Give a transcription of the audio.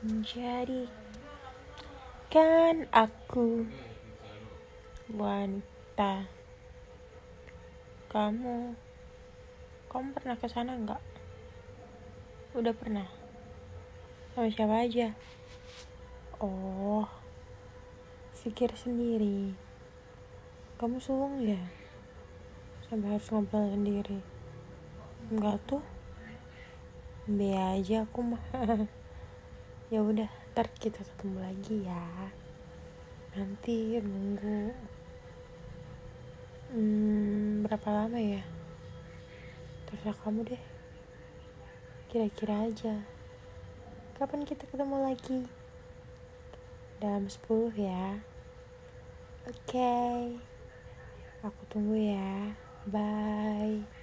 menjadi kan aku wanita. Kamu kamu pernah ke sana nggak? Udah pernah? Sama siapa aja? Oh pikir sendiri. Kamu sulung ya? Sampai harus ngobrol sendiri. Enggak tuh? Be aja aku mah ya udah ntar kita ketemu lagi ya. Nanti nunggu. Hmm, berapa lama ya? Terserah kamu deh. Kira-kira aja. Kapan kita ketemu lagi? Dalam 10 ya. Oke. Okay. aku tunggu ya. Bye